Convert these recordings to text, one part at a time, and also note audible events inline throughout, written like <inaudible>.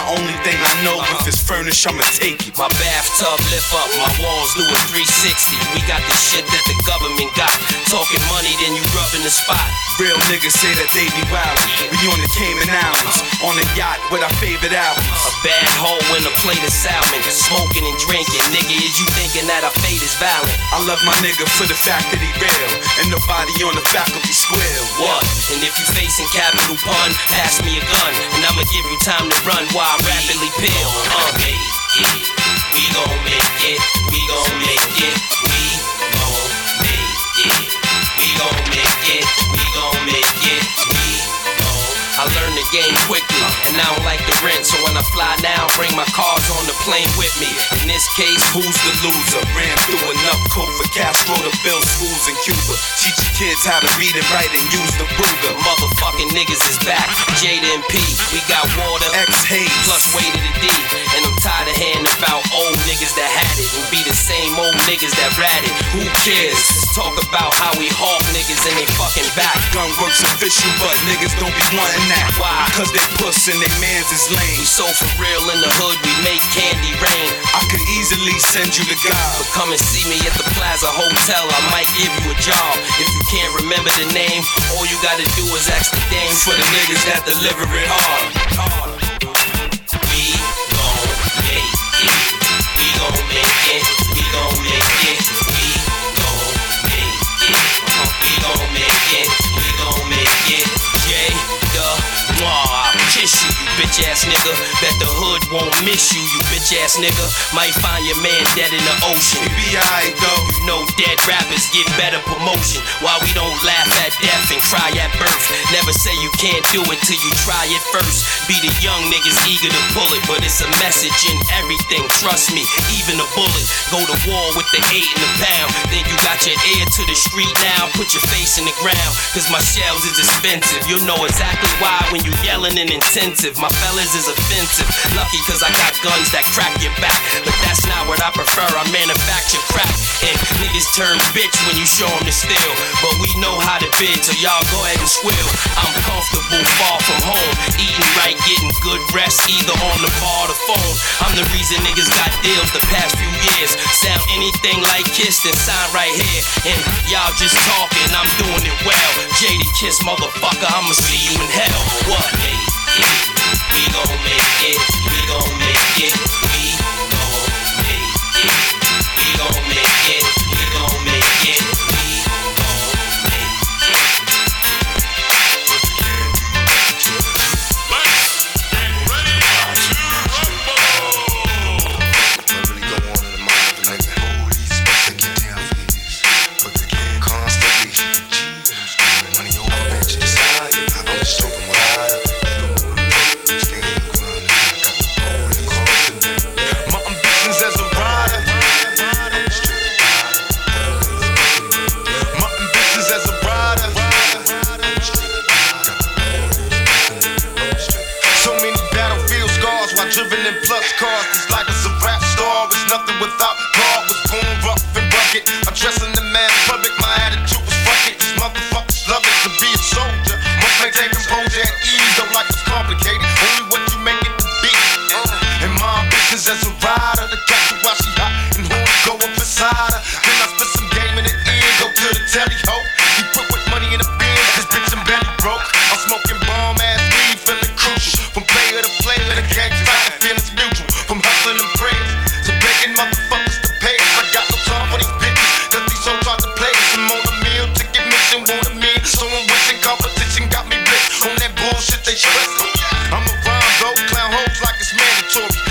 the only thing I know uh-huh. if it's furnished, I'ma take it. My bathtub lift up, my walls do a 360. We got the shit that the government got. Talking money, then you rubbing the spot. Real niggas say that they be wild. We on the Cayman Islands, on a yacht with our favorite albums. A bad hoe and a plate of salmon. Smoking and drinking. Nigga, is you thinking that our fate is violent? I love my nigga for the fact that he real, and nobody on the faculty square. What? And if you facing capital pun, pass me a gun, and I'ma give you time to run while I rapidly peel. Uh. We gon' make it, we gon' make it, game quickly, and I don't like the rent, so when I fly now, bring my cars on the plane with me. In this case, Who's the loser? Ran through enough coke for Castro to build schools in Cuba. Teach your kids how to read and write and use the Ruger. motherfucking niggas is back. Jada and P, we got water. X Hayes. plus way to the D. And I'm tired of hearing about old niggas that had it and be the same old niggas that ratted. Who cares? Let's talk about how we hawk niggas and they fucking back. Gunworks official, but niggas don't be wanting that. Why? Cause they and they mans is We lame. so for real in the hood, we make candy rain. I could easily send you to God. But come and see me at the Plaza Hotel, I might give you a job. If you can't remember the name, all you gotta do is ask the dame For the niggas that deliver it hard. We bitch ass nigga. Bet the hood won't miss you, you bitch ass nigga. Might find your man dead in the ocean. We be alright though. You know dead rappers get better promotion. Why we don't laugh at death and cry at birth. Never say you can't do it till you try it first. Be the young niggas eager to pull it, but it's a message in everything. Trust me, even a bullet. Go to war with the eight and the pound. Then you got your ear to the street now. Put your face in the ground, cause my shells is expensive. You'll know exactly why when you yelling and intensive. My fellas is offensive. Lucky cause I got guns that crack your back. But that's not what I prefer. I manufacture crack. And niggas turn bitch when you show them the steel. But we know how to bid, so y'all go ahead and squill. I'm comfortable, far from home. Eating right, getting good rest, either on the bar or the phone. I'm the reason niggas got deals the past few years. Sound anything like Kiss, then sign right here. And y'all just talking, I'm doing it well. JD Kiss, motherfucker, I'ma see you in hell. What? We gon' make it, mandatory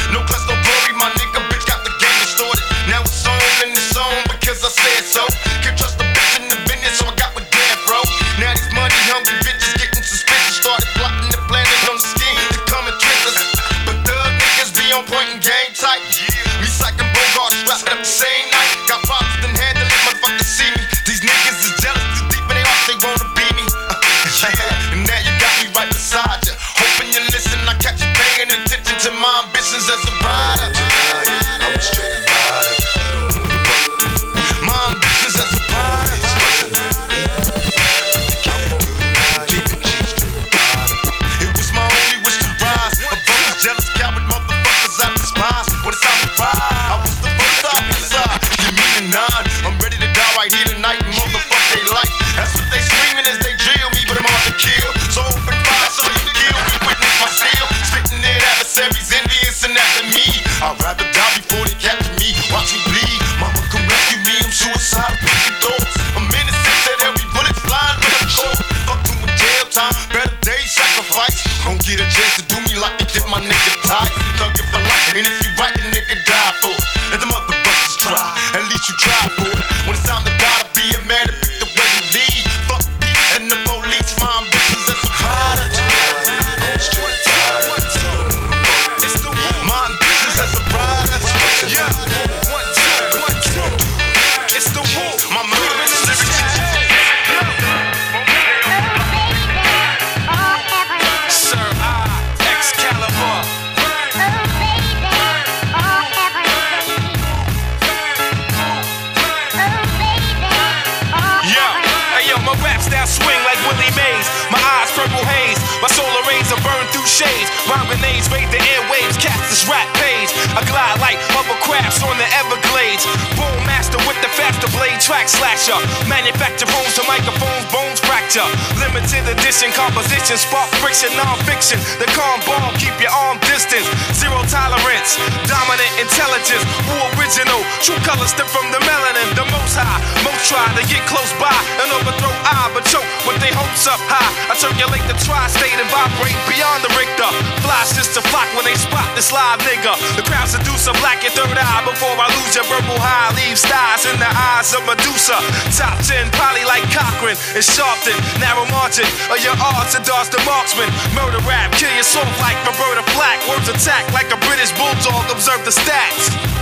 shades. Rhyme grenades raid the airwaves, cast this rap page. I glide like hovercrafts on the Everglades. Boom master with the faster blade, track slasher. Manufacture bones to microphones, bones fracture. Limited edition composition, spark friction, non-fiction. The calm bomb, keep your arm distance. Zero tolerance, dominant intelligence, who original. True colors stem from the melanin, the most high. Most try to get close by and overthrow I, but choke with their hopes up high. I circulate the tri-state and vibrate beyond the Richter. Fly sister flock when they spot this live nigga. The crowd seduce a black third eye before I lose your verbal high. Leave stars in the eyes of Medusa. Top 10, probably like Cochran and Sharpton. Narrow margin of your odds and dodge the marksman. Murder rap, kill your soul like Roberta Flack. Words attack like a British bulldog. Observe the stats.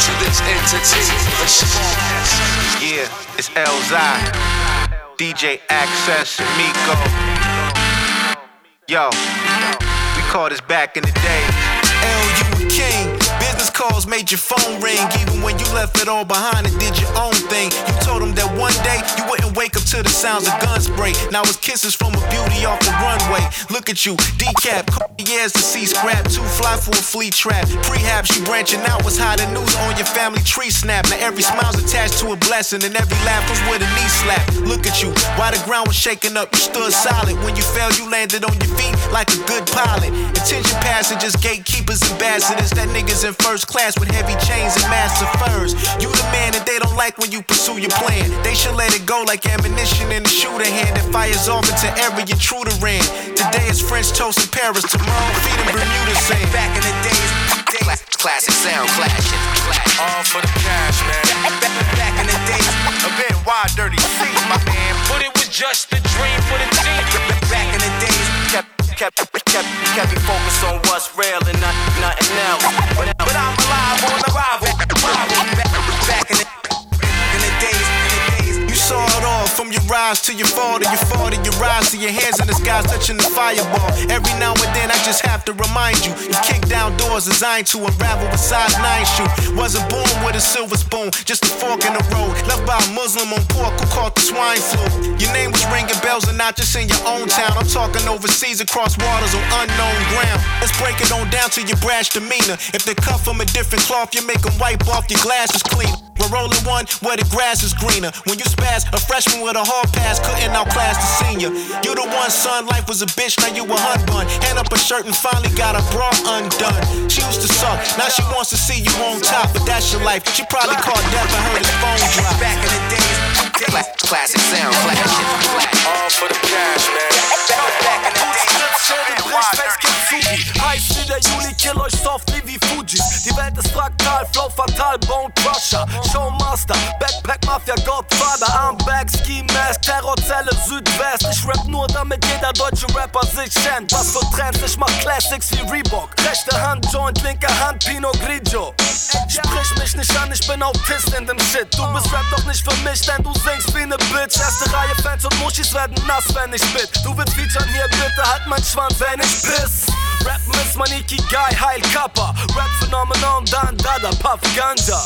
To this entity. Yeah, it's Elzai, DJ Access, and Miko. Yo, we call this back in the day. L, you a king. Business calls made your phone ring. Even when you left it all behind and did your own thing. You told them that one day you wouldn't wake up to the sounds of gun spray. Now it's kisses from a beauty off the runway. Look at you, decap, years to see scrap. Too fly for a flea trap. Prehab, you branching out. What's and news on your family tree snap. Now every smile's attached to a blessing and every laugh was with a knee slap. Look at you, while the ground was shaking up, you stood solid. When you fell, you landed on your feet like a good pilot. Attention passengers, gatekeepers, ambassadors. That niggas in first class with heavy chains and massive furs. You the man that they don't like when you pursue your plan. They should let it go like ammunition in a shooter hand that fires off into every intruder ran. Today is French toast in Paris, tomorrow feet in Bermuda sand. Back in the days, days classic sound clashing. Clash. All for the cash, man. Back in the days, A bit wide, dirty C, my man. But it was just a dream for the team. back in the days, kept kept kept kept me focused on what's real and not, nothing else. But, but I'm alive on arrival. Back, back in the saw it all from your rise to your fall to your fall to your rise to your hands in the sky touching the fireball. Every now and then I just have to remind you, you kick down doors designed to unravel with size nine shoe. Wasn't born with a silver spoon, just a fork in the road. Left by a Muslim on pork who caught the swine flu. Your name was ringing bells and not just in your own town. I'm talking overseas across waters on unknown ground. Let's break it on down to your brash demeanor. If they cut from a different cloth, you make them wipe off your glasses clean. We're rolling one where the grass is greener. When you spaz, a freshman with a hall pass couldn't outclass the senior. You the one, son, life was a bitch, now you a hunt bun. Hand up a shirt and finally got a bra undone. She used to suck, now she wants to see you on top, but that's your life. She probably called death and heard his phone drop. Back in the days, classic sound clashing. Clash. All for the cash, man. Back in the. Heiß wie der Juli, kill euch soft wie wie Fugees. Die Welt ist fraktal, Flow fatal, Bone Crusher, Showmaster, Backpack Mafia, Godfather, Armbag, Ski Mask, Terrorzelle, Südwest. Ich rap nur, damit jeder deutsche Rapper sich kennt. Was für Trends, ich mach Classics wie Reebok. Rechte Hand, Joint, linke Hand, Pinot Grigio. Sprich mich nicht an, ich bin Autist in dem Shit. Du bist Rap doch nicht für mich, denn du singst wie ne Bitch. Erste Reihe Fans und Muschis werden nass, wenn ich bit. Du willst featuren hier, bitte halt mein Schwanz, wenn ich piss. Rappen ist mein Ikigai, Heil Kappa. Rap Phänomenon, Dan Dada, Puff Ganja.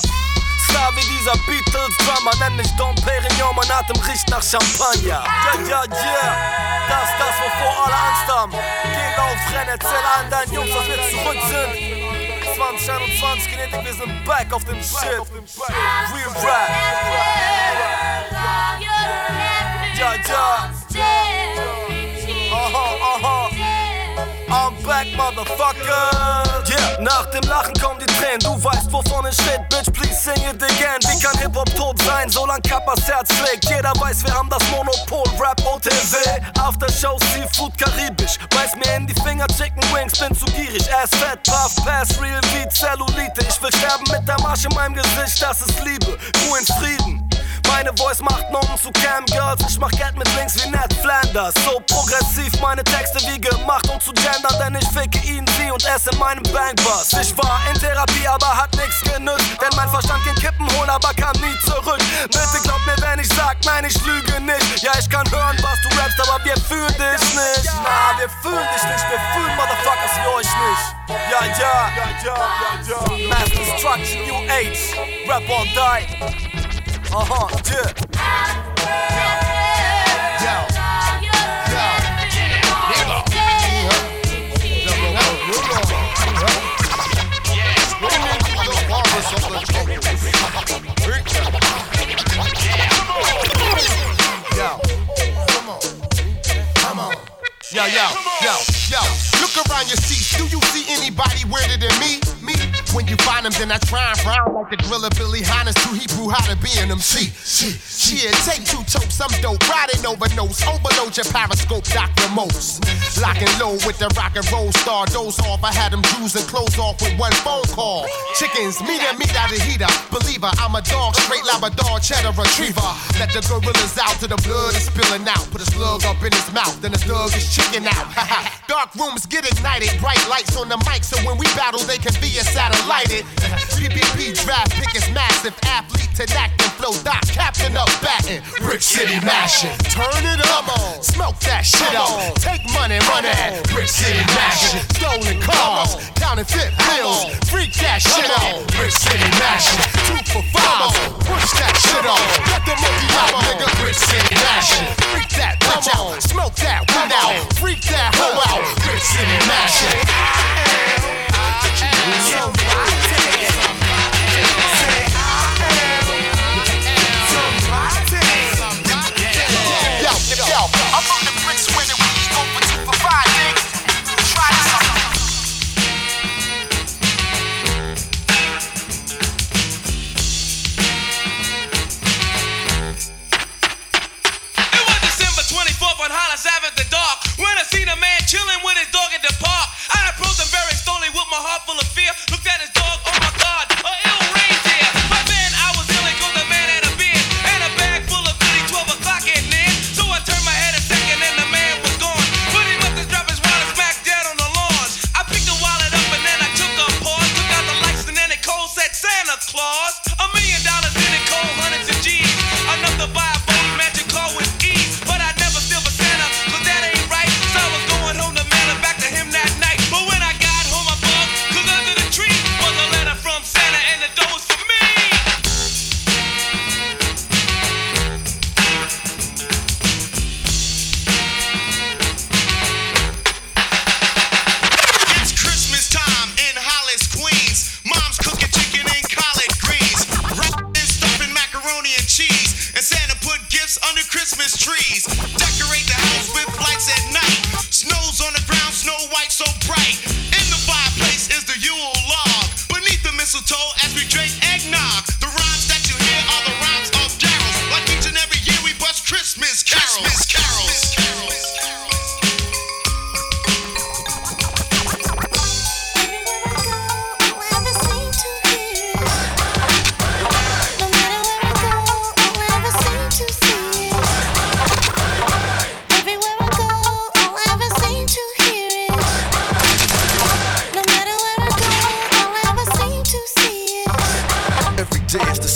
Klar wie dieser Beatles-Drummer. Nenn mich Dom Perignon, mein Atem riecht nach Champagner. Ja, ja, ja, das, ist das, wovor alle Angst haben. Geh lauf, renn, erzähl allen deinen Jungs, dass wir zurück sind. 2021, Genetik, wir sind back auf dem Shit. Real Rap. Ja, ja. Aha, aha. I'm back, motherfucker. Nach dem Lachen kommen die Tränen. Du weißt, wovon es steht, bitch. Please sing it again. Wie kann Hip-Hop tot sein, solange Kappas Herz schlägt? Jeder weiß, wir haben das Monopol. Rap OTW. After Show Seafood karibisch. Beiß mir in die Finger, Chicken Wings. Bin zu gierig. Ass fat, puff, pass, real wie Zellulite. Ich will sterben mit der Marsch in meinem Gesicht. Das ist Liebe. Ruhe in Frieden. Meine Voice macht Noten zu Cam Girls. Ich mach Geld mit Links wie Ned Flanders. So progressiv meine Texte wie gemacht, um zu gendern. Denn ich ficke ihn, sie und es in meinem Bankbus. Ich war in Therapie, aber hat nix genützt. Denn mein Verstand ging Kippen holen, aber kam nie zurück. Bitte glaub mir, wenn ich sag, nein, ich lüge nicht. Ja, ich kann hören, was du rappst, aber wir fühlen dich nicht. Na, wir fühlen dich nicht, wir fühlen Motherfuckers wie euch nicht. Ja, ja, ja, ja, ja, ja. Mass Destruction, New Age, Rap or Die. Uh-huh, Yo, yo, yo, yo. Look around your seats. Do you see anybody weirder than me? Me? When you find them, then I try and frown like the driller Billy Hines to Hebrew how to be an MC. Yeah, take two topes, I'm dope, riding over notes, overload your periscope, Dr. Most. And load with the rock and roll star, doze off. I had them Jews and clothes off with one phone call. Chickens, meat and meat out of heater. Believer, I'm a dog, straight Labrador, cheddar retriever. Let the gorillas out till the blood is spilling out. Put a slug up in his mouth, then the slug is chicken out. <laughs> Dark rooms get ignited, bright lights on the mic, so when we battle, they can be a satellite lighted. PPP draft pick is massive. Athlete to acting flow dot. Captain up batting. Brick City mashing. Turn it up. Smoke that shit up. Take money, money. Brick City mashing. Stolen cars. Counterfeit bills. Freak that shit on. Brick City mashing. Two for five. Push that shit on. Let the monkey out, nigga. Brick City mashing. Freak that bitch out. Smoke that weed out. Freak that hoe out. Brick City mashing. <laughs> on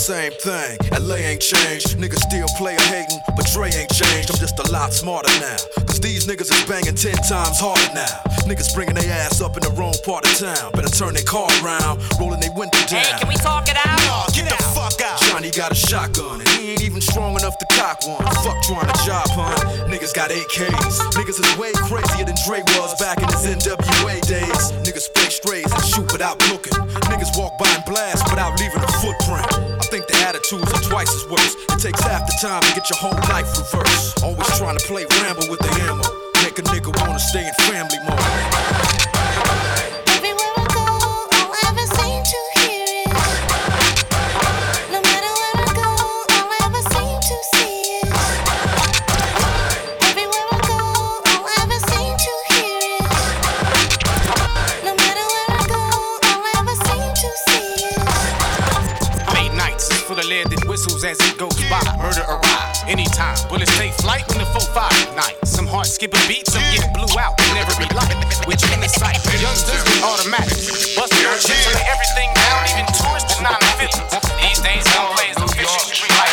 same thing. LA ain't changed. Niggas still player hating, but Dre ain't changed. I'm just a lot smarter now. Cause these niggas is banging ten times harder now. Niggas bringing their ass up in the wrong part of town. Better turn their car around, rolling their window down. Hey, can we talk it out? Nah, get the fuck out. Johnny got a shotgun and he ain't even strong enough to cock one. Fuck trying to job hunt. Niggas got AKs. Niggas is way crazier than Dre was back in his NWA days. Niggas play strays and shoot without looking. Niggas walk by and blast without leaving a footprint. Think the attitudes are twice as worse. It takes half the time to get your whole life reversed. Always trying to play ramble with the ammo. Make a nigga wanna stay in family mode. As it goes by. Murder arrives anytime. Bullets take flight when the 4-5 ignite. Some heart skipping beats, some get blew out in every light. You in the sight, youngsters automatic. Bust the urge to everything down, even tourists and non-affiliates. These days, young players officially realize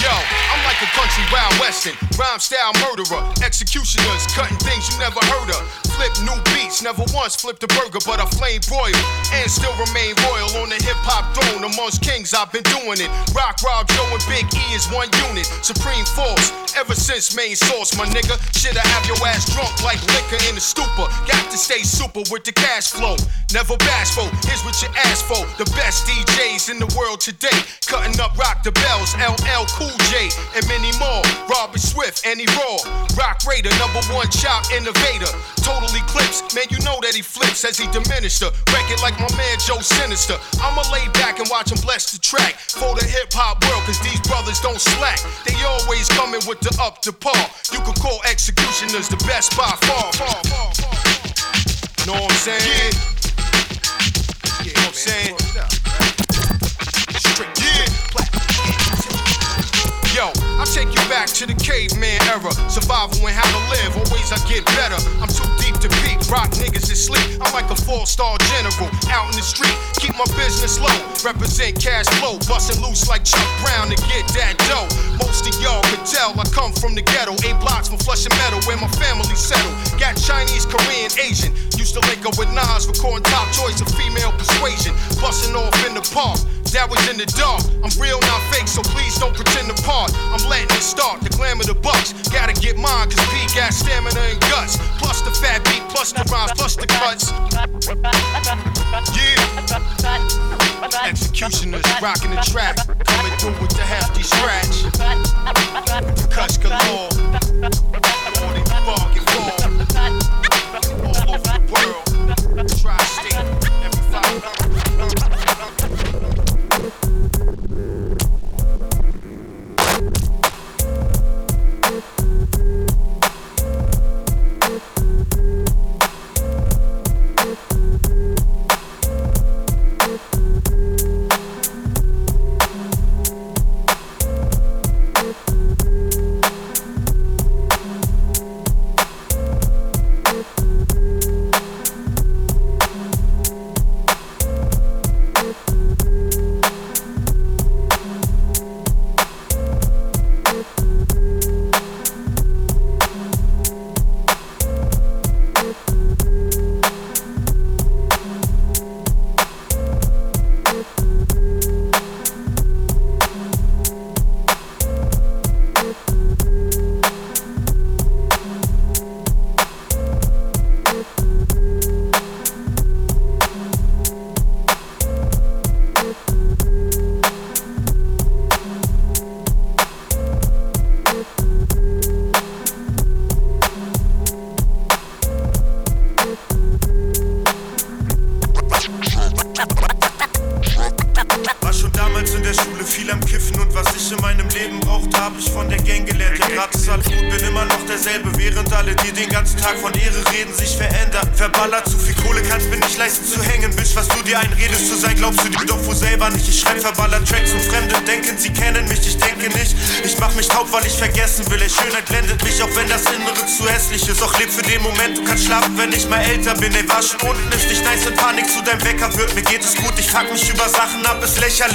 Yo, I'm like a country wild western, rhyme style murderer, executioners cutting things you never heard of. Flip new beats, never once flipped a burger, but I flame broil and still remain royal on the hip hop throne. Amongst kings, I've been doing it. Rock Rob Joe and Big E is one unit, supreme force. Ever since main source, my nigga, shit I have your ass drunk like liquor in a stupor. Got to stay super with the cash flow, never bashful. Here's what you asked for: the best DJs in the world today, cutting up rock the bells, LL Cool J, and many more. Robert Swift, and he raw. Roc Raida, number one chop innovator. Total eclipse, man, you know that he flips as he diminished her. Wreck it like my man Joe Sinister. I'ma lay back and watch him bless the track for the hip hop world, cause these brothers don't slack. They always coming with the up to par. You could call executioners the best by far. Know what I'm saying? Yeah. You know what I'm saying? Straight, yeah. Yo, I take you back to the caveman era. Survival and how to live. Always I get better. I'm too deep to peak. Rock niggas is sleep. I'm like a four star general out in the street. Keep my business low. Represent cash flow. Bustin' loose like Chuck Brown to get that dough. Most of y'all could tell I come from the ghetto. Eight blocks from Flushing Meadow where my family settled. Got Chinese, Korean, Asian. Used to link up with Nas, recording top choice of female persuasion. Bustin' off in the park. That was in the dark. I'm real, not fake, so please don't pretend to part. I'm letting it start. The glamour, the bucks. Gotta get mine, cause P got stamina and guts. Plus the fat beat, plus the rhymes, plus the cuts. Yeah. Executioners rocking the track. Coming through with the hefty scratch. Cuts galore. All they bargain for. All over the world. Tri-state.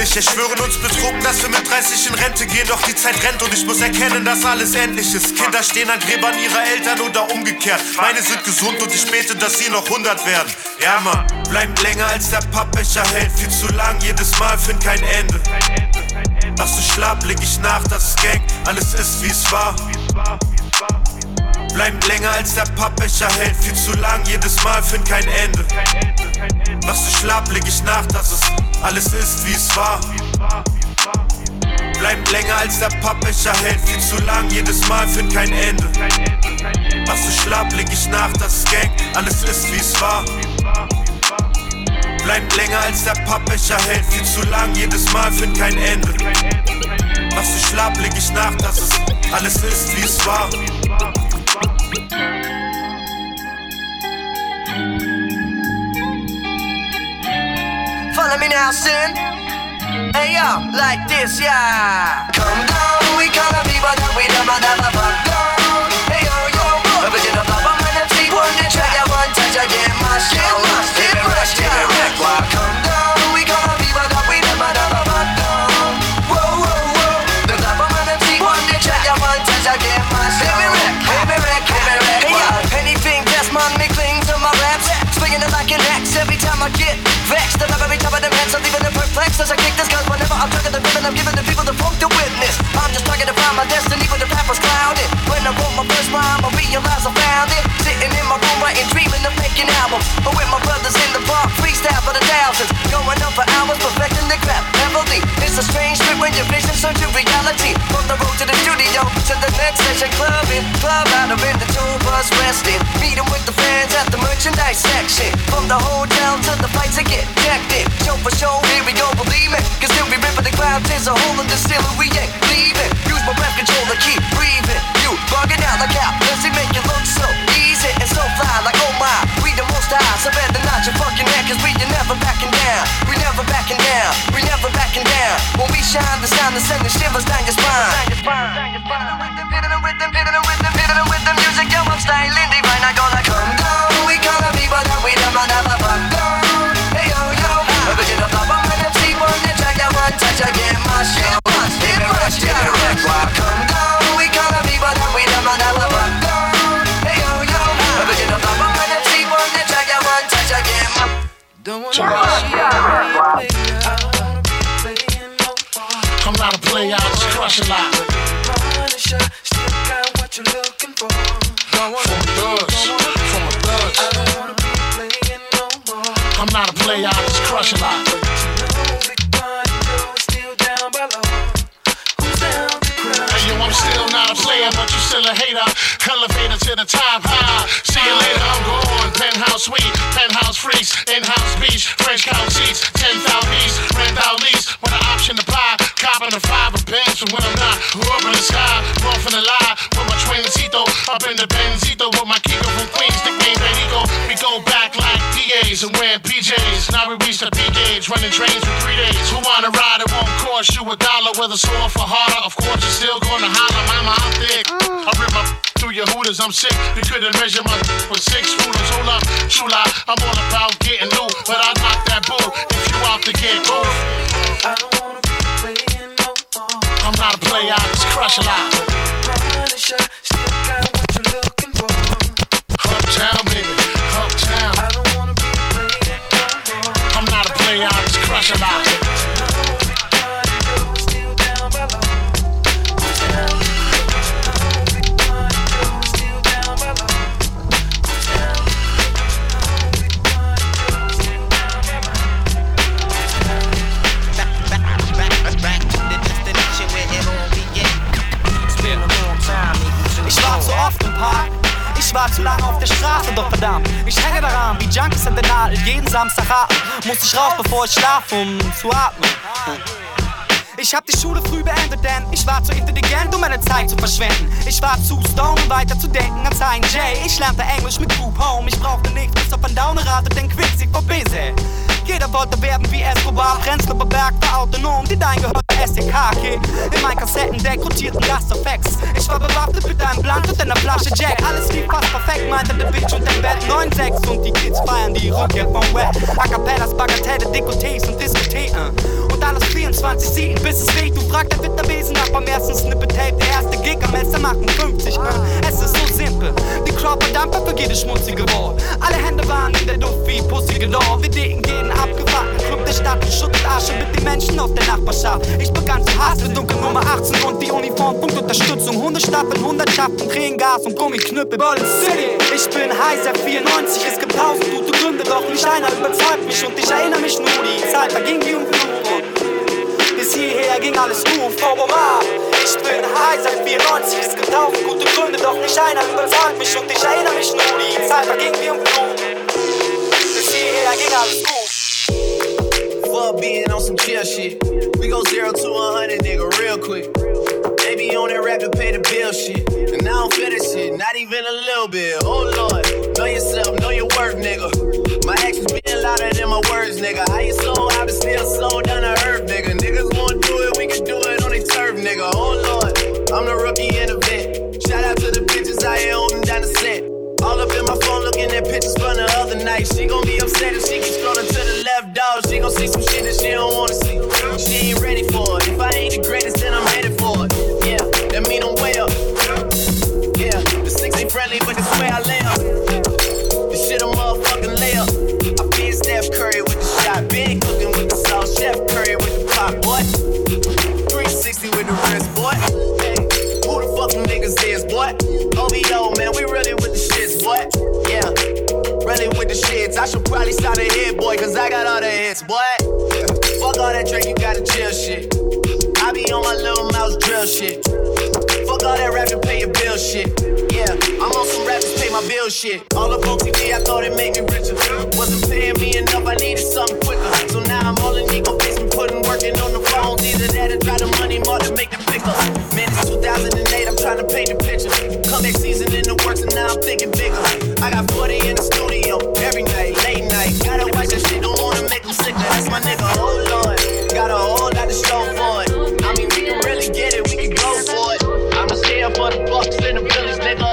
Lächerlich. Wir schwören uns betrogen, dass wir mit 30 in Rente gehen. Doch die Zeit rennt und ich muss erkennen, dass alles endlich ist. Kinder stehen an Gräbern ihrer Eltern oder umgekehrt. Meine sind gesund und ich bete, dass sie noch 100 werden. Ja, Mann, bleibt länger als der Pappbecher hält. Viel zu lang, jedes Mal find kein Ende. Machst du schlapp, leg ich nach, das ist Gang, alles ist wie es war. Bleibt länger als der Pappbecher hält, viel zu lang, jedes Mal find kein Ende. Machst du schlapp, leg ich nach, dass es alles ist wie es war. Bleibt länger als der Pappbecher hält, viel zu lang, jedes Mal find kein Ende. Machst du schlapp, leg ich nach, das ist Gang, alles ist wie es war. Bleibt länger als der Pappbecher hält, viel zu lang, jedes Mal find kein Ende. Machst du schlapp, leg ich nach, dass es alles ist wie es war. Follow me now, sin. Hey yo, like this, yeah. Come down, we the people that we never, never fuck down. Hey yo, yo, original them see one, they try one touch, get my shit. Give me I'm talking the rhythm, I'm giving the people the funk to witness. I'm just trying to find my destiny when the rappers clouded. When I wrote my first rhyme, I realized I found it. Sitting in my room, writing, dreaming of making albums. But with my brothers in the park, freestyle for the thousands. Going up for hours, perfecting the crap heavily. It's a strange trip when your vision turns to reality. From the road to the studio to the next session, clubbing, club out of in the tour bus resting. Meeting with the fans at the merchandise section. From the hotel to the flight to get decked in. Show for show, here we go, believe it. Cause still we ripping the crowd, there's a hole in the ceiling, we ain't leaving. Use my breath control to keep breathing. You bugging out like sending shivers down your spine. Crush a lot. You're a. I'm not a player, I just crush a lot. Hey, yo, I'm still not a player, but you still a hater. Elevator to the top high. See you later, I'm gone. Penthouse suite, penthouse freaks, in-house beach, French couch seats, 10,000 east, rent out lease. When an option to apply, copping the five pens when I'm not. Up in the sky, born from the lie. With my twincito, up in the Benzito with my Kiko from Queens, nickname Benito. We go back like DAs and wearing PJs. Now we reach the P gauge, running trains for three days. Who wanna ride? It won't cost you a dollar. Whether sore for harder, of course you're still gonna holler. Mama, I'm thick. I rip my through your hooters, I'm sick. You couldn't measure my with six rulers. Hold up, chula. I'm all about getting new, but I knock that bull I'm not a player, I just crush a lot. Punisher, still got what you're looking for. Uptown, baby, uptown. I don't wanna be playing no more. I'm not a player, I just crush a lot. Muss ich raus, bevor ich schlafe, um zu atmen. Ich hab die Schule früh beendet, denn ich war zu intelligent, um meine Zeit zu verschwenden. Ich war zu stoned, um weiter zu denken an Sign J. Ich lernte Englisch mit Group Home. Ich brauchte nichts, bis auf ein Downerrad und den Quicksieg vor Bese. Jeder wollte werden wie Escobar, Prenzlauer Berg war autonom, die dein gehört. SDKK. In meinem Kassettendeck rotierten Gasteffekts. Ich war bewaffnet mit einem Blunt und einer Flasche Jack. Alles lief fast perfekt, meinte der Bitch und der Bett 9-6 und die Kids feiern die Rückkehr vom Web. A Cappellas, Bagatelle, Dekotés und Diskotheken. Und alles 24 Siegen, bis es weht. Du fragst der Witterwesen nach beim ersten Snippet Tape. Der erste Gig am Messer machen 50, äh. Es ist so simpel. Die Crowd verdampft für jedes schmutzige Wort. Alle Hände waren in der Luft wie pussige Door. Wir dicken jeden abgefuckten Club der Stadt und schüttelt Asche mit den Menschen aus der Nachbarschaft. Ich begann zu hassen, dunkel Nummer 18 und die Uniform, Punkt Unterstützung. Hundestaffeln, Hundertschaften, Krähengas und Gummiknüppel. Berlin City, ich bin heißer 94, es gibt tausend gute Gründe, doch nicht einer überzeugt mich und ich erinnere mich nur die Zeit, da ging wie um. Bis hierher ging alles gut, VOMA. Ich bin high seit 94, es gibt tausend gute Gründe, doch nicht einer überzeugt mich und ich erinnere mich nur die Zeit, da ging wie um Blut. Bis hierher ging alles gut. Some chill shit. We go zero to a hundred, nigga, real quick. They be on that rap to pay the bill shit. And I don't feel that shit, not even a little bit. Oh lord, know yourself, know your worth, nigga. My actions being louder than my words, nigga. How you slow, I been still slow down the earth, nigga. Niggas wanna do it, we can do it on their turf, nigga. Oh lord, I'm the rookie and the vet. Shout out to the bitches I here holding down the set. All up in my phone looking at pictures from the other night. She gon' be upset if she keep scrolling to the left, dog. She gon' see some shit that she don't wanna see. She ain't ready for it. If I ain't the greatest, then I'm headed for it. Yeah, that mean I'm way up. Yeah, the six ain't friendly, but it's where I lay up. I should probably start a hit, boy, cause I got all the hits, boy. Fuck all that drink, you gotta chill shit. I be on my little mouse drill shit. Fuck all that rap to pay your bill shit. Yeah, I'm on some rap to pay my bill shit. All up on TV, I thought it made me richer. Wasn't paying me enough, I needed something quicker. So now I'm all in ego basement, putting working on the phones. Either that or try the money more to make the pickup. Man, it's 2008, I'm trying to paint the picture. Comeback season in the works, and now I'm thinking bigger. I got 40 in the my nigga, oh lord. Got a whole lot to show for it. I mean, we can really get it, we can go for it. I'ma stay up for the bucks in the village, nigga.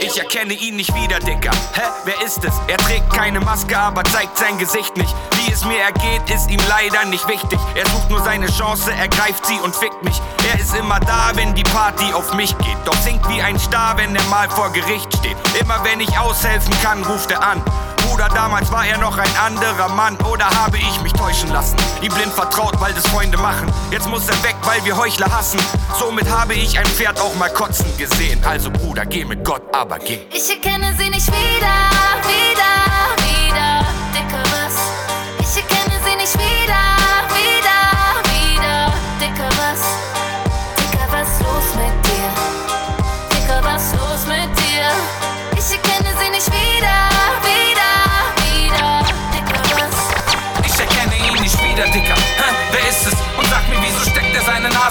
Ich erkenne ihn nicht wieder, Dicker. Hä, wer ist es? Er trägt keine Maske, aber zeigt sein Gesicht nicht. Wie es mir ergeht, ist ihm leider nicht wichtig. Er sucht nur seine Chance, ergreift sie und fickt mich. Er ist immer da, wenn die Party auf mich geht. Doch singt wie ein Star, wenn er mal vor Gericht steht. Immer wenn ich aushelfen kann, ruft er an. Bruder, damals war er noch ein anderer Mann. Oder habe ich mich täuschen lassen? Ihm blind vertraut, weil das Freunde machen. Jetzt muss er weg, weil wir Heuchler hassen. Somit habe ich ein Pferd auch mal kotzen gesehen. Also Bruder, geh mit Gott, aber geh. Ich erkenne sie nicht wieder, wieder, wieder. Dicker, was? Ich erkenne sie nicht wieder,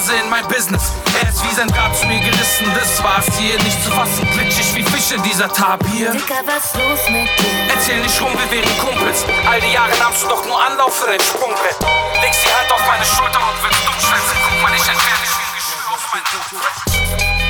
Nase in mein Business? Er ist wie sein Draht zu mir gerissen, das war's hier nicht zu fassen. Glitschig wie Fische, dieser Tapir. Dicker, was los mit dir? Erzähl nicht rum, wir wären Kumpels. All die Jahre nahmst du doch nur Anlauf für dein Sprungbrett. Leg sie halt auf meine Schulter und wenn's dumm schwänze, guck mal, ich entferne dich wie ein Geschwür auf mein Tattoo.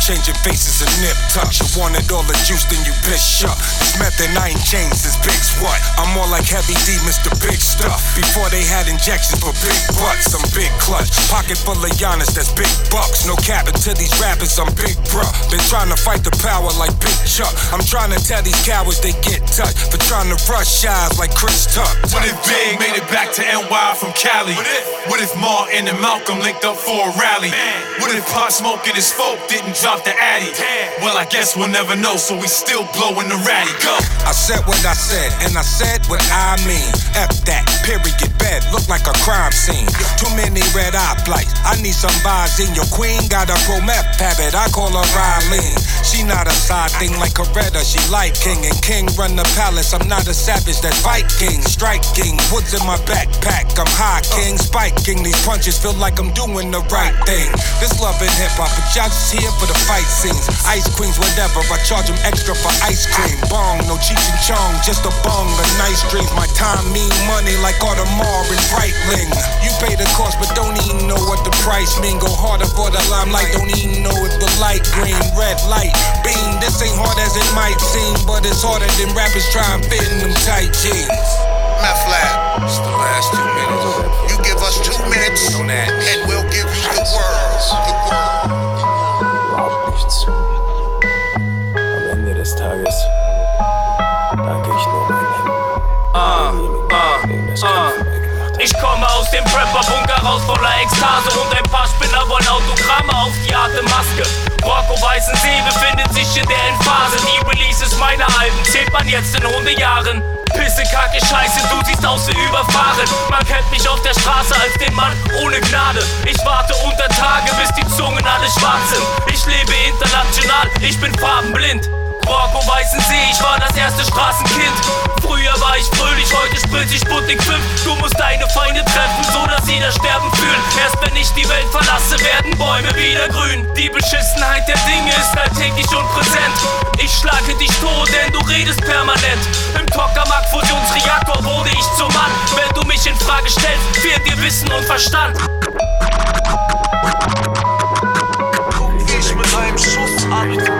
Changing faces and nip tucks? You wanted all the juice, then you bitch up. This method I ain't changed since Big's what? I'm more like Heavy D, Mr. Big Stuff. Before they had injections for big butts, I'm big clutch. Pocket full of Giannis, that's big bucks. No cap to these rappers, I'm big bruh. Been trying to fight the power like Big Chuck. I'm trying to tell these cowards they get touched for trying to rush shies like Chris Tuck. What if Big made it back to NY from Cali? What if Martin and Malcolm linked up for a rally? What if Pop Smoke and his folk didn't drop the Addy? Well, I guess we'll never know, so we still blowing the ratty. Go! I said what I said, and I said what I mean. F that, period, bed, look like a crime scene. Too many red. I need some vibes in your queen. Got a pro meth habit, I call her Riley. She not a side thing like Coretta, she like King. And King run the palace, I'm not a savage, that's Viking. Striking, woods in my backpack, I'm high king. Spiking, these punches feel like I'm doing the right thing. This love and hip hop, but y'all just here for the fight scenes. Ice queens, whatever, I charge them extra for ice cream. Bong, no Cheech and Chong, just a bong, a nice dream. My time mean money like Audemars and Breitling. You pay the cost, but don't even know what the price mean. Go harder for the limelight, don't even know if the light green, red light, beam. This ain't hard as it might seem, but it's harder than rappers trying fit in them tight jeans. Meth Lab. It's the last two minutes. You give us two minutes, On that. and we'll give you the world. The world. Am Ende des Tages danke ich nur meinem Ah, ah, Leben, komme aus dem Prepper-Bunker raus voller Ekstase und ein paar Spinner wollen Autogramme auf die harte Maske. Rocco Weißensee befindet sich in der Endphase. Die Releases meiner Alben zählt man jetzt in Hundejahren. Pisse, Kacke, Scheiße, du siehst aus wie überfahren. Man kennt mich auf der Straße als den Mann ohne Gnade. Ich warte unter Tage, bis die Zungen alle schwarz sind. Ich lebe international, ich bin farbenblind. Rocco Weißensee, ich war das erste Straßenkind. Früher war ich fröhlich, heute spritz ich Sputnik 5. Du musst deine Feinde treffen, so dass sie das Sterben fühlen. Erst wenn ich die Welt verlasse, werden Bäume wieder grün. Die Beschissenheit der Dinge ist alltäglich und präsent. Ich schlage dich tot, denn du redest permanent. Im Tokamak-Fusionsreaktor wurde ich zum Mann. Wenn du mich in Frage stellst, fehlt dir Wissen und Verstand. Ich mit einem Schuss an.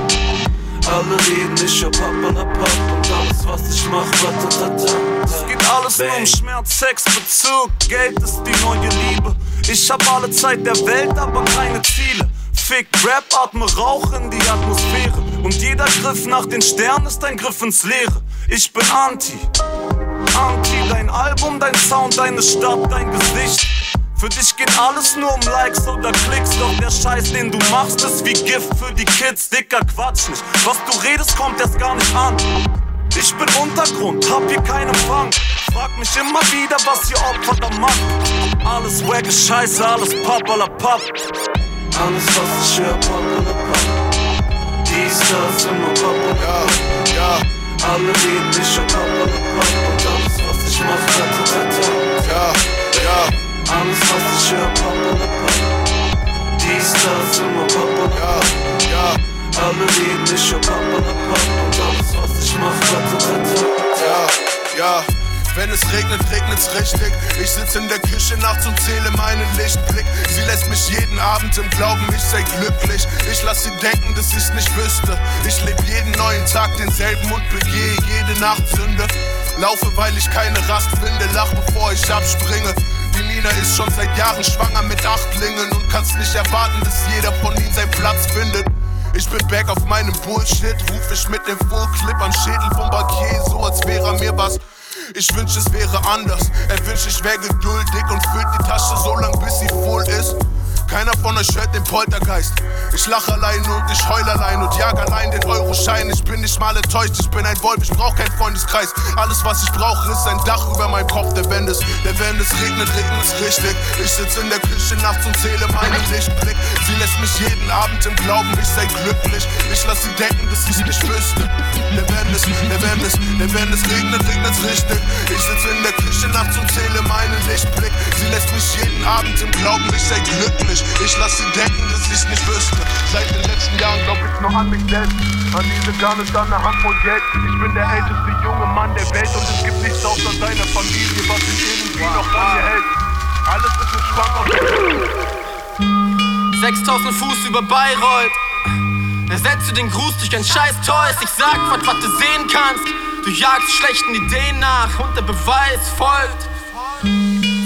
Alle reden, ich hör papalapa. Und alles was ich mach, ratatata. Es geht alles nur um Schmerz, Sex, Bezug. Geld ist die neue Liebe. Ich hab alle Zeit der Welt, aber keine Ziele. Fick Rap, atme Rauch in die Atmosphäre. Und jeder Griff nach den Sternen ist ein Griff ins Leere. Ich bin Anti. Anti, dein Album, dein Sound, deine Stadt, dein Gesicht. Für dich geht alles nur um Likes oder Klicks, doch der Scheiß, den du machst, ist wie Gift für die Kids. Dicker Quatsch nicht. Was du redest, kommt erst gar nicht an. Ich bin Untergrund, hab hier keinen Empfang. Frag mich immer wieder, was ihr Opfer da macht. Alles wacke Scheiße, alles pappalapapp. Alles, was ich hör, pappalapapp. Dies, das, immer pappalapapp. Ja, ja, Alle reden, ich hör pappalapapp. Und alles, was ich mach, ratatata. ja, ja, Alles, was ich hör, pappalapapp. Dies, das, immer pappalapapp. ja, ja. Alle reden, ich hör pappalapapp. Und alles, was ich mach, ratatata. Ja, ja. Wenn es regnet, regnet's richtig. Ich sitz in der Küche nachts und zähle meinen Lichtblick. Sie lässt mich jeden Abend im Glauben, ich sei glücklich. Ich lass sie denken, dass ich's nicht wüsste. Ich leb jeden neuen Tag denselben und begehe jede Nacht Sünde. Laufe, weil ich keine Rast finde, lach bevor ich abspringe. Die Nina ist schon seit Jahren schwanger mit Achtlingen und kannst nicht erwarten, dass jeder von ihnen seinen Platz findet. Ich bin back auf meinem Bullshit, ruf ich mit dem Full Clip am Schädel vom Bankier, so als wäre mir was. Ich wünsch, es wäre anders. Er wünscht, ich wäre geduldig und füllt die Tasche so lang, bis sie voll ist. Keiner von euch hört den Poltergeist. Ich lach allein und ich heul allein und jag allein den Euroschein. Ich bin nicht mal enttäuscht, ich bin ein Wolf, ich brauch keinen Freundeskreis. Alles, was ich brauche, ist ein Dach über meinem Kopf, der wenn es, der wenn es regnet, regnet es richtig. Ich sitz in der Küche nachts und zähle meinen Lichtblick. Sie lässt mich jeden Abend im Glauben, ich sei glücklich. Ich lass sie denken, dass ich's nicht wüsste. Der wenn es, der wenn es, der wenn es regnet, regnet es richtig. Ich sitz in der Küche nachts und zähle meinen Lichtblick. Sie lässt mich jeden Abend im Glauben, ich sei glücklich. Ich lass sie denken, dass ich's nicht wüsste. Seit den letzten Jahren glaub ich nur an mich selbst. An diese Garne dann eine Handvoll Geld. Ich bin der älteste junge Mann der Welt und es gibt nichts außer deiner Familie, was dich irgendwie noch an mir hält. Alles ist ein Schwank aus 6000 Fuß über Bayreuth. Ersetze den Gruß durch ein scheiß Toys. Ich sag, was, was du sehen kannst. Du jagst schlechten Ideen nach und der Beweis folgt.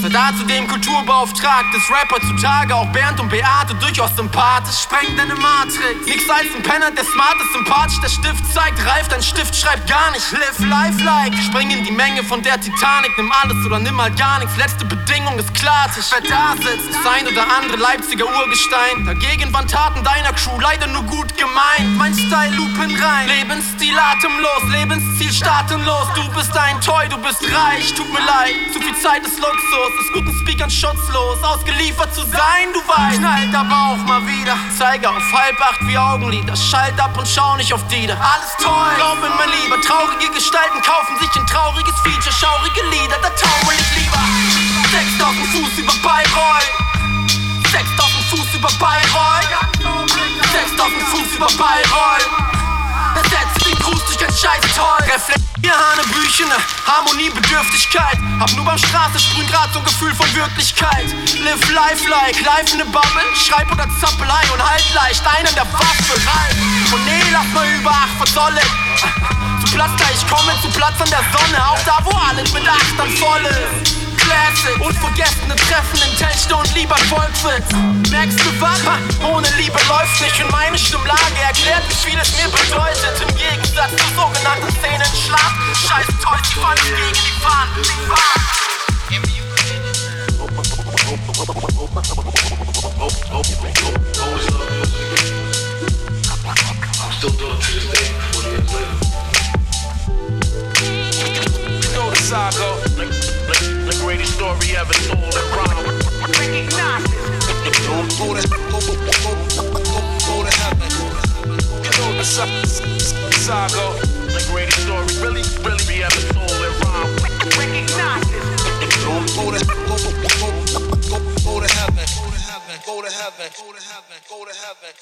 Sei dazu dem Kulturbeauftragtes Rapper zutage, auch Bernd und Beate durchaus sympathisch. Spreng deine Matrix. Nix als ein Penner, der smart ist, sympathisch. Der Stift zeigt, reift, dein Stift schreibt gar nicht. Live life like. Spring in die Menge von der Titanic, nimm alles oder nimm mal gar nichts. Letzte Bedingung ist Klartisch. Wer da sitzt, ist ein oder andere Leipziger Urgestein. Dagegen waren Taten deiner Crew leider nur gut gemeint. Mein Style lupen rein, Lebensstil atemlos, Lebensziel staatenlos. Du bist ein Toy, du bist reich, tut mir leid. Zu viel Zeit ist Luxus, ist guten Speakern schutzlos. Ausgeliefert zu sein, du weißt. Knallt aber auch mal wieder. Zeige auf halb acht wie Augenlider. Schalt ab und schau nicht auf die. Alles toll, glaub mir, mein Lieber. Traurige Gestalten kaufen sich ein trauriges Feature. Schaurige Lieder, da taumel ich lieber. 6000 Fuß über Bayreuth. 6000 Fuß über Bayreuth. 6000 Fuß über Bayreuth. Gruß durch ein scheiß Toll. Reflektier Hanebüchene, Harmoniebedürftigkeit. Hab nur beim Straße sprühen grad so ein Gefühl von Wirklichkeit. Live life like, life in a bubble. Schreib oder zappel ein und halt leicht ein an der Waffe rein. Und nee, lass mal über ach, was soll es? Zu Platz da, ich komme zu Platz an der Sonne. Auch da, wo alles mit Acht dann voll ist. Classic. Unvergessene Treffen in Telchte und lieber Volkswitz. Merkst du was? Ha, ohne Liebe läuft nicht und meine Stimmlage erklärt, wie es mir bedeutet. Im Gegensatz zu sogenannten Szenen Schlaf. Scheiß Toys, die fallen gegen die Fahnen. Die Fahnen. I'm still doing it to this day, 40 years later. You know the saga. Story ever told in rhyme. It. Go, to, heaven. Know the greatest story really, really ever told in rhyme. Recognize it. Go, to, go to heaven. Go to heaven. Go to heaven. Go to heaven. Go to heaven.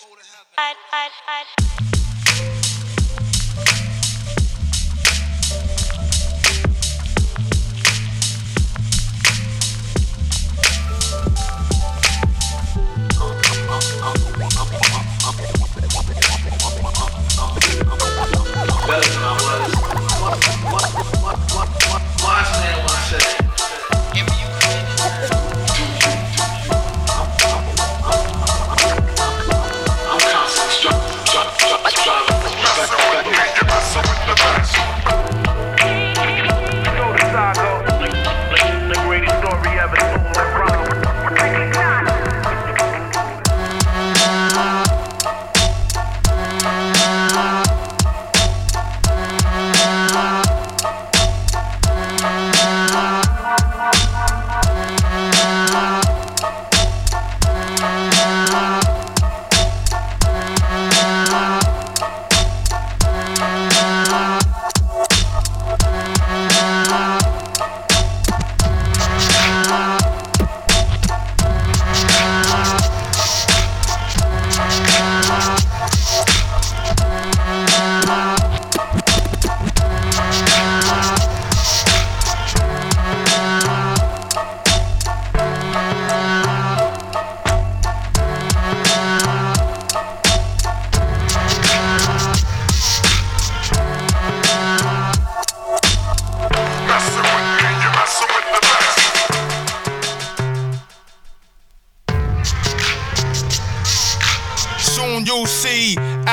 Better than I was. Wise man once said.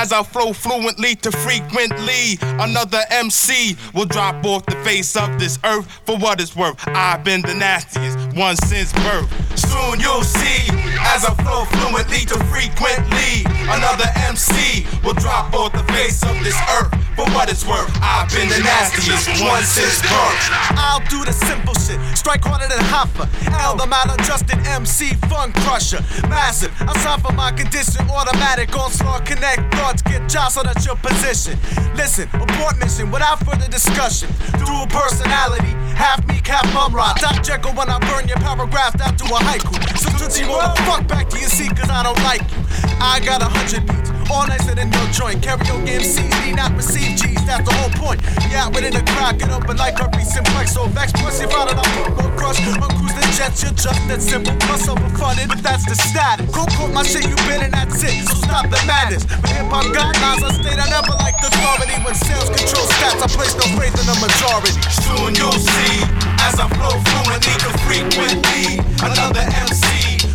As I flow fluently to frequently another MC will drop off the face of this earth for what it's worth. I've been the nastiest one since birth. Soon you'll see as I flow fluently to frequently another MC will drop off the face of this earth for what it's worth. I've been the nastiest one since birth. I'll do the simple shit. Strike harder than Hoffa. L the maladjusted MC fun crusher. Massive. I for my condition. Automatic onslaught. Connect thoughts. Get jostled at your position. Listen, abort mission without further discussion. Dual personality. Half me, half mum rot. Doc Jekyll when I burn your paragraph down to a haiku. So Tootsie roll the fuck back to your seat cause I don't like you. I got a hundred beats. All nicer than your joint. Karaoke MCs not receive G's. That's the whole point. Yeah, within the crowd. Get open like a simplex. So vex. Plus, I don't know, more crush. On cruise the jets. You're just that simple. Plus, overfunded. But that's the status. Go quote my shit. You been and that's it. So stop the madness. But hip hop guidelines. I state I never like the authority. When sales control stats, I place no faith in the majority. Soon you'll see as I flow fluently to frequently another MC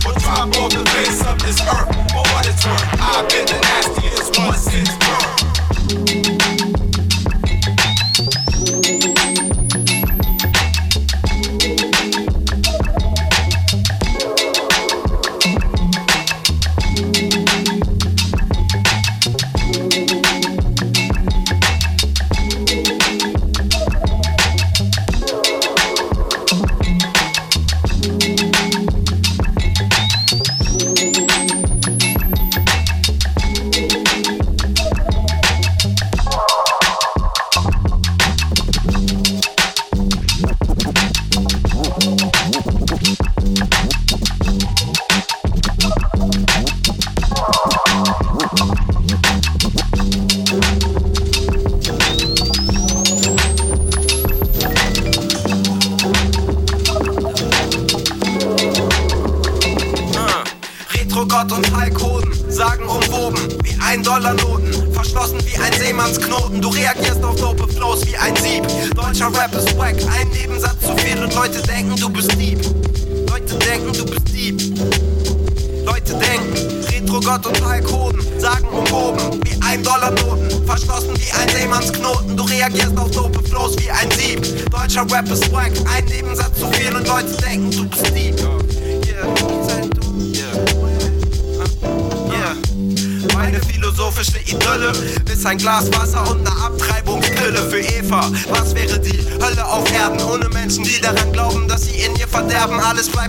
will drop off the face of this earth for what it's worth. I've been the nastiest one since birth.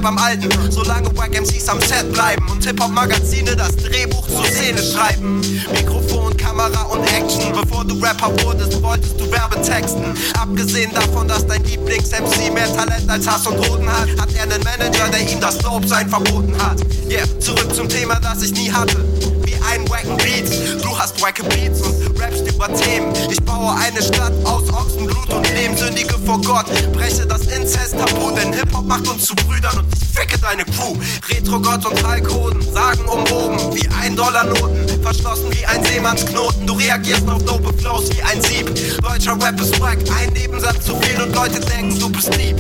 Am Alten, solange Wack MCs am Set bleiben und Hip-Hop-Magazine das Drehbuch zur Szene schreiben. Mikrofon, Kamera und Action. Bevor du Rapper wurdest, wolltest du Werbetexten. Abgesehen davon, dass dein Lieblings-MC mehr Talent als Hass und Hoden hat, hat er einen Manager, der ihm das Dope-Sein verboten hat. Yeah, zurück zum Thema, das ich nie hatte. Wie ein wacken Beat. Du hast wacke Beats und über Themen. Ich baue eine Stadt aus Ochsenblut und Lehm. Sündige vor Gott, breche das Inzest-Tabu. Denn Hip-Hop macht uns zu Brüdern und ich ficke deine Crew. Retro-Gott und Heilkoden sagen um oben wie ein Dollar-Noten. Verschlossen wie ein Seemannsknoten. Du reagierst auf dope Flows wie ein Sieb. Deutscher Rap ist wack, ein Nebensatz zu viel und Leute denken, du bist lieb.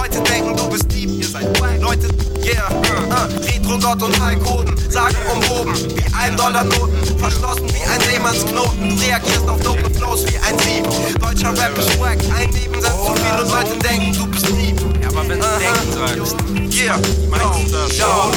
Leute denken, du bist lieb, ihr seid wack. Leute, yeah, uh, uh, Retro-Gott und Heilkoden sagen umhoben wie ein Dollar-Noten. Verschlossen wie ein Seemannsknoten. Du reagierst auf dope Flows wie ein Sieb. Deutscher Rap ist wack, ein Nebensatz zu viel und Leute denken, du bist lieb. Ja, aber wenn du denken sollst. Yeah, meinst du das? Ja,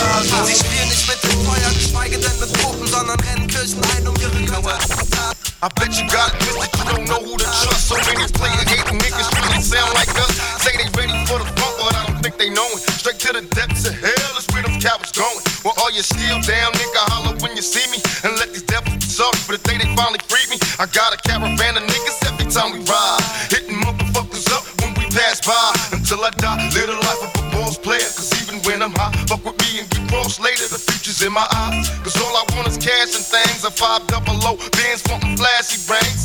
sie spielen nicht mit dem Feuer, geschweige denn mit Puppen, sondern rennen Kirchen ein, um ihre Götter I bet you got it, you don't know who to trust. So many player hating niggas really sound like us. Say they ready for the funk, but I don't think they know it. Straight to the depths of hell is where them cowards going. Well, all you still down, nigga, holler when you see me. And let these devils be sorry for the day they finally freed me. I got a caravan of niggas every time we ride. Hitting motherfuckers up when we pass by. Until I die, live the life of a boss player. Cause even when I'm high, fuck with me and get cross later. The future's in my eyes. Cause all I want is cash and things. A five double low, bands wanting flashy brains.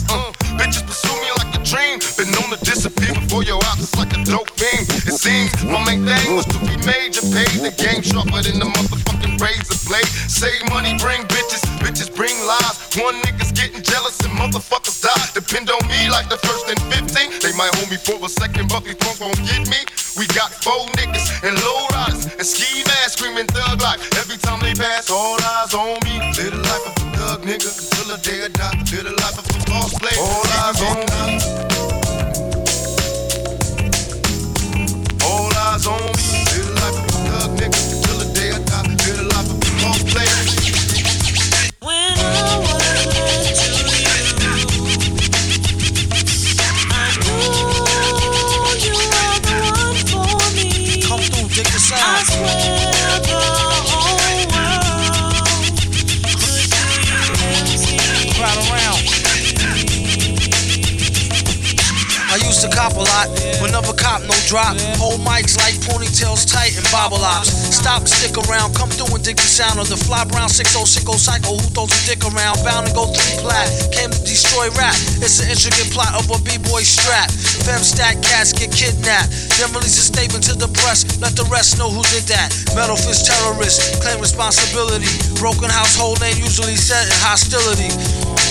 Dope beam. It seems my main thing was to be major paid. The game sharper than the motherfucking razor blade. Save money, bring bitches. Bitches bring lies. One nigga's getting jealous and motherfuckers die. Depend on me like the first and 15. They might hold me for a second, but these punks won't get me. We got four niggas and low riders and ski masks screaming thug life. Every time they pass, all eyes on me. Live the life of a thug nigga, till the day I die. Live the life of a boss player. All eyes on me. Eyes on me. Life of a thug nigga, Stop, stick around, come through and dig the sound of the fly brown 6060 psycho who throws a dick around. Bound to go through plat, came to destroy rap. It's an intricate plot of a b-boy strap. Fem stack cats get kidnapped. Then release a statement to the press, let the rest know who did that. Metal Face terrorist. claim responsibility. Broken household name usually set in hostility.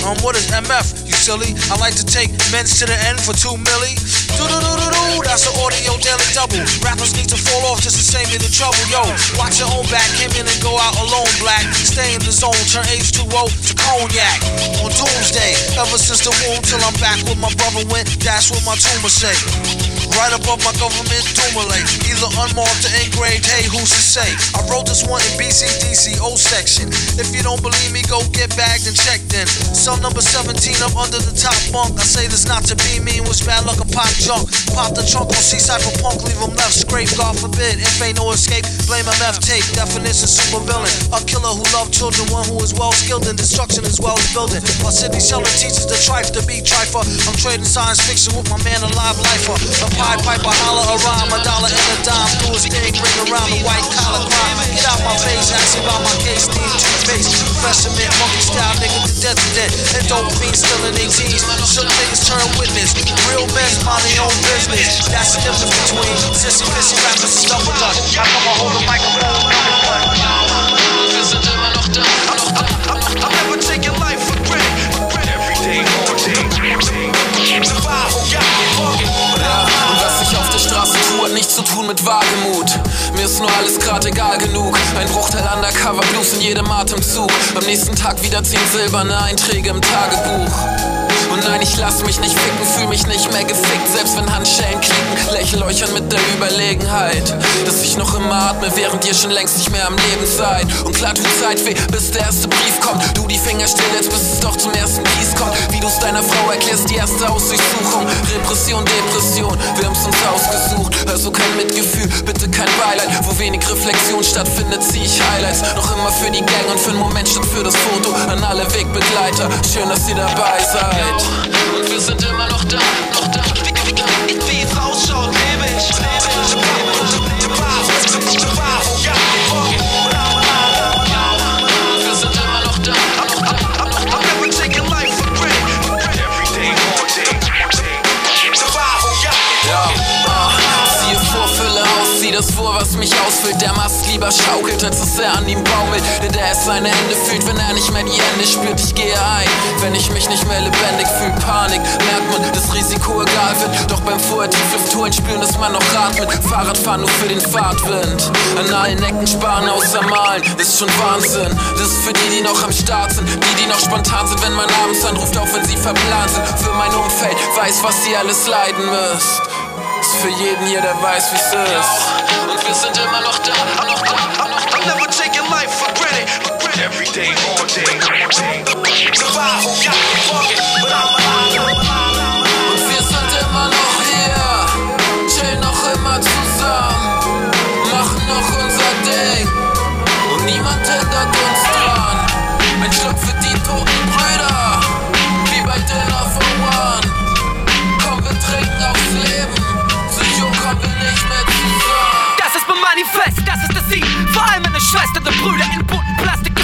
Um, what is MF? Silly? I like to take men's to the end for two milli. Do do do do do, that's an audio daily double. Rappers need to fall off just to save me the trouble. Yo, watch your own back, came in and go out alone, black. Stay in the zone, turn H2O to cognac. On doomsday, ever since the womb till I'm back with my brother went, that's what my tumor say. Right above my government Dumile, either unmarked or engraved, hey, who's to say? I wrote this one in BCDC O section. If you don't believe me, go get bagged and checked in. Cell number 17 up under the top bunk. I say this not to be mean, was bad luck a pop junk. Pop the trunk on C-side for punk, leave him left scrape. God forbid, if ain't no escape, blame MF tape. Definition super villain. A killer who loved children, one who is well skilled in destruction as well as building. While Sidney Sheldon teaches the trife to be trifer. I'm trading science fiction with my man, a live lifer. A Pied Piper, holler a rhyme, a dollar and a dime. Do his thing, ring around the white collar crime. Get out my face, ask about my case, need toothpaste. Professor man, death death. And dope fiends still in their teens. Shook niggas turn witness. Real men mind their own business. That's the difference between sissy, pissy rappers and with us. I come and hold the microphone. Wir sind immer noch da. I'll never your life for granted. Every day, all day. Survival got me. Ja, und was ich auf der Straße tue, hat nichts zu tun mit Wagemut. Ist nur alles grad egal genug. Ein Bruchteil Undercover Blues in jedem Atemzug. Am nächsten Tag wieder zehn silberne Einträge im Tagebuch. Und nein, ich lass mich nicht ficken, fühl mich nicht mehr gefickt, selbst wenn Handschellen klicken, lächel euch an mit der Überlegenheit, dass ich noch immer atme, während ihr schon längst nicht mehr am Leben seid. Und klar tut Zeit weh, bis der erste Brief kommt. Du die Finger still jetzt, bis es doch zum ersten Kies kommt. Wie du's deiner Frau erklärst, die erste Hausdurchsuchung. Repression, Depression, wir haben's uns ausgesucht. Also kein Mitgefühl, bitte kein Beileid. Wo wenig Reflexion stattfindet, zieh ich Highlights. Noch immer für die Gang und für einen Moment statt für das Foto. An alle Wegbegleiter, schön, dass ihr dabei seid. Und wir sind immer noch da, noch da. Wie es ausschaut, lebe ich. Survival was mich ausfüllt. Der Mast lieber schaukelt, als dass er an ihm baumelt. Denn der es seine Hände fühlt, wenn er nicht mehr die Hände spürt. Ich gehe ein, wenn ich mich nicht mehr lebendig fühl. Panik, merkt man, das Risiko egal wird. Doch beim Vortieflufttouren spüren, dass man noch atmet. Fahrradfahren nur für den Fahrtwind. An allen Ecken sparen außer malen, ist schon Wahnsinn. Das ist für die, die noch am Start sind. Die, die noch spontan sind, wenn man abends anruft, auch wenn sie verplant sind. Für mein Umfeld, weiß, was ihr alles leiden müsst. Ist für jeden hier, der weiß, wie's ist. Und wir sind immer noch da, noch da, noch da. I'll never take your life for granted. Every day, all day. Survival got me walking. But I'm alive. Und wir sind immer noch hier, chillen noch immer zusammen, machen noch unser Ding. Und niemand hindert uns dran. Ein Schluck für die toten Das ist mein Manifest, das ist das Sieg. Vor allem meine Schwester und Brüder in bunten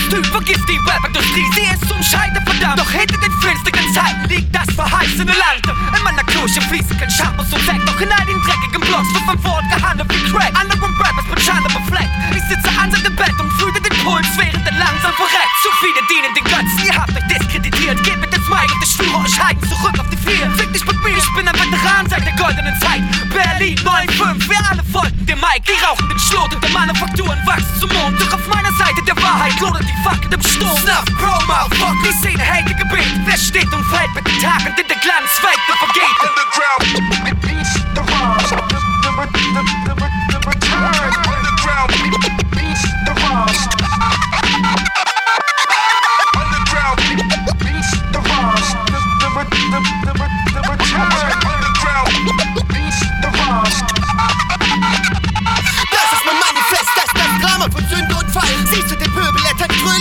Plastikkostüm. Vergiss die Rap-Industrie, sie ist zum Scheide verdammt. Doch hinter den finsteren Zeiten liegt das verheißene Land. In meiner Kirche fließt kein Schamus und Sekt. Doch in all den dreckigen Blocks wird mein Wort gehandelt wie Crack. Andere Rappers mit Schande befleckt. Ich sitze an seinem Bett und fühle den Puls, während er langsam verreckt. Zu viele dienen den Götzen, ihr habt euch diskreditiert. Gebt mir den Smile und ich schwöre euch halten zurück auf die vier. Fick dich mit mir, ich bin ein Veteran seit der goldenen Zeit. Berlin 9-5, wir alle folgten dem Mike. Die rauchen den Schlot und der Manufakturen wachsen zum Mond. Doch auf meiner Seite der Wahrheit lodert die Fackel im Sturm. Snuff, Promo, fuck Die Szene hält ihr Gebet. Wer steht und fällt mit den Tagen, in der Glanzwelt, der vergeht. Underground beats the rhymes. The, the, the, the, the return. Underground beats the rhymes.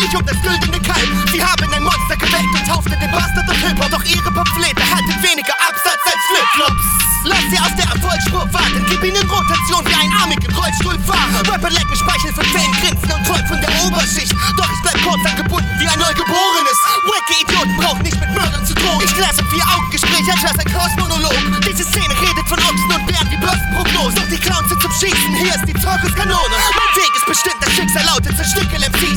Fröhlich um das güldene Kalb. Sie haben ein Monster geweckt und taufte den Bastard und Hip-Hop. Doch ihre Pamphlete halten weniger Absatz als Flipflops. Lass sie aus der Erfolgsspur warten, gib ihnen Rotation wie ein armigen Rollstuhlfahrer. Rapper lecken Speichel von Fame, grinsen und träumen von der Oberschicht. Doch ich bleib kurz angebunden wie ein Neugeborenes. Wacke Idioten brauchen nicht mit Mördern zu drohen. Ich lasse vier Augengespräch als ein Kursmonolog. Diese Szene redet von Ochsen und Bären wie Börsenprognosen. Doch die Clowns sind zum Schießen, hier ist die Zirkuskanone. Mein Weg ist bestimmt, das Schicksal lautet zerstückel MCs.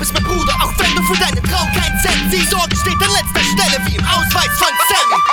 Es mir, Bruder, auch wenn du für deinen Traum keinen Cent siehst. Sorge steht an letzter Stelle wie im Ausweis von Sammy.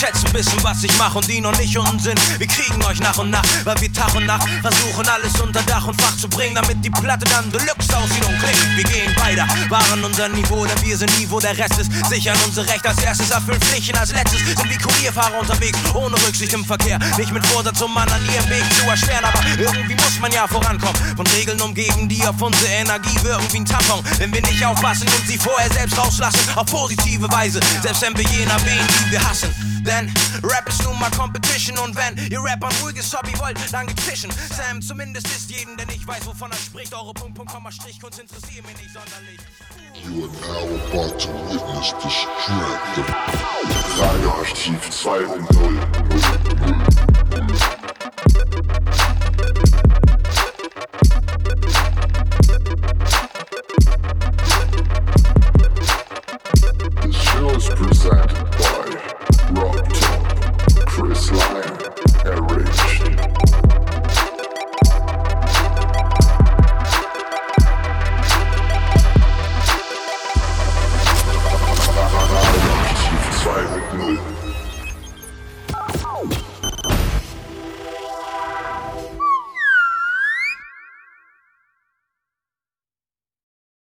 Молчать wissen, was ich mache und die noch nicht unten sind. Wir kriegen euch nach und nach, weil wir Tag und Nacht versuchen, alles unter Dach und Fach zu bringen, damit die Platte dann Deluxe aussieht und klingt. Wir gehen weiter, wahren unser Niveau, denn wir sind nie, wo der Rest ist. Sichern unsere Rechte als erstes, erfüllen Pflichten als letztes. Sind wie Kurierfahrer unterwegs, ohne Rücksicht im Verkehr. Nicht mit Vorsatz, um Mann an ihrem Weg zu erschweren, aber irgendwie muss man ja vorankommen. Von Regeln umgeben, die auf unsere Energie wirken wie ein Tampon. Wenn wir nicht aufpassen und sie vorher selbst rauslassen, auf positive Weise. Selbst wenn wir jenen erwähnen, die wir hassen. Denn Rap ist nun mal Competition und wenn ihr Rapper ein ruhiges Hobby wollt, dann gibt's Fischen. Sam zumindest ist jeden, denn ich weiß, wovon er spricht. Eure Punkt, Punkt, Komma, Strich, Kunst interessiert mich nicht sonderlich. You are now about to witness the strength show is presented by.